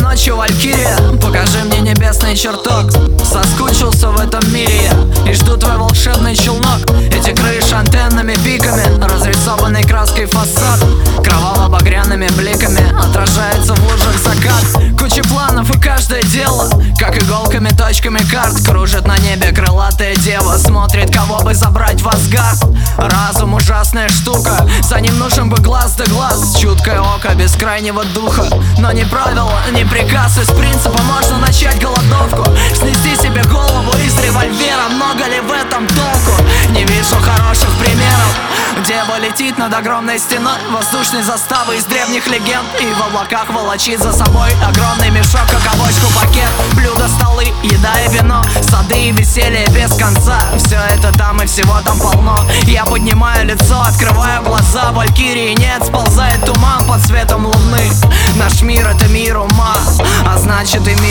ночью, Валькирия. Покажи мне небесный чертог. Соскучился в этом мире я И жду твой волшебный челнок. Эти крыши антеннами, пиками Разрисованный краской фасад Кроваво-багряными бликами. Отражается в лужах закат. Куча планов и каждое дело Как иголками, точками карт. Кружит на небе крылатая дева Смотрит, кого бы забрать в Асгард Разум ужасная штука. За ним нужен бы глаз да глаз Чуткое око без крайнего духа. Но не правило, не приказ Из принципа можно начать голодовку. Снести себе голову из револьвера Много ли в этом толку? Не вижу хороших примеров Дева летит над огромной стеной. Воздушной заставы из древних легенд И в облаках волочит за собой Огромный мешок, веселье без конца. Все это там и всего там полно. Я поднимаю лицо, открываю глаза. Валькирии нет, сползает туман под светом луны. Наш мир это мир ума. А значит и мир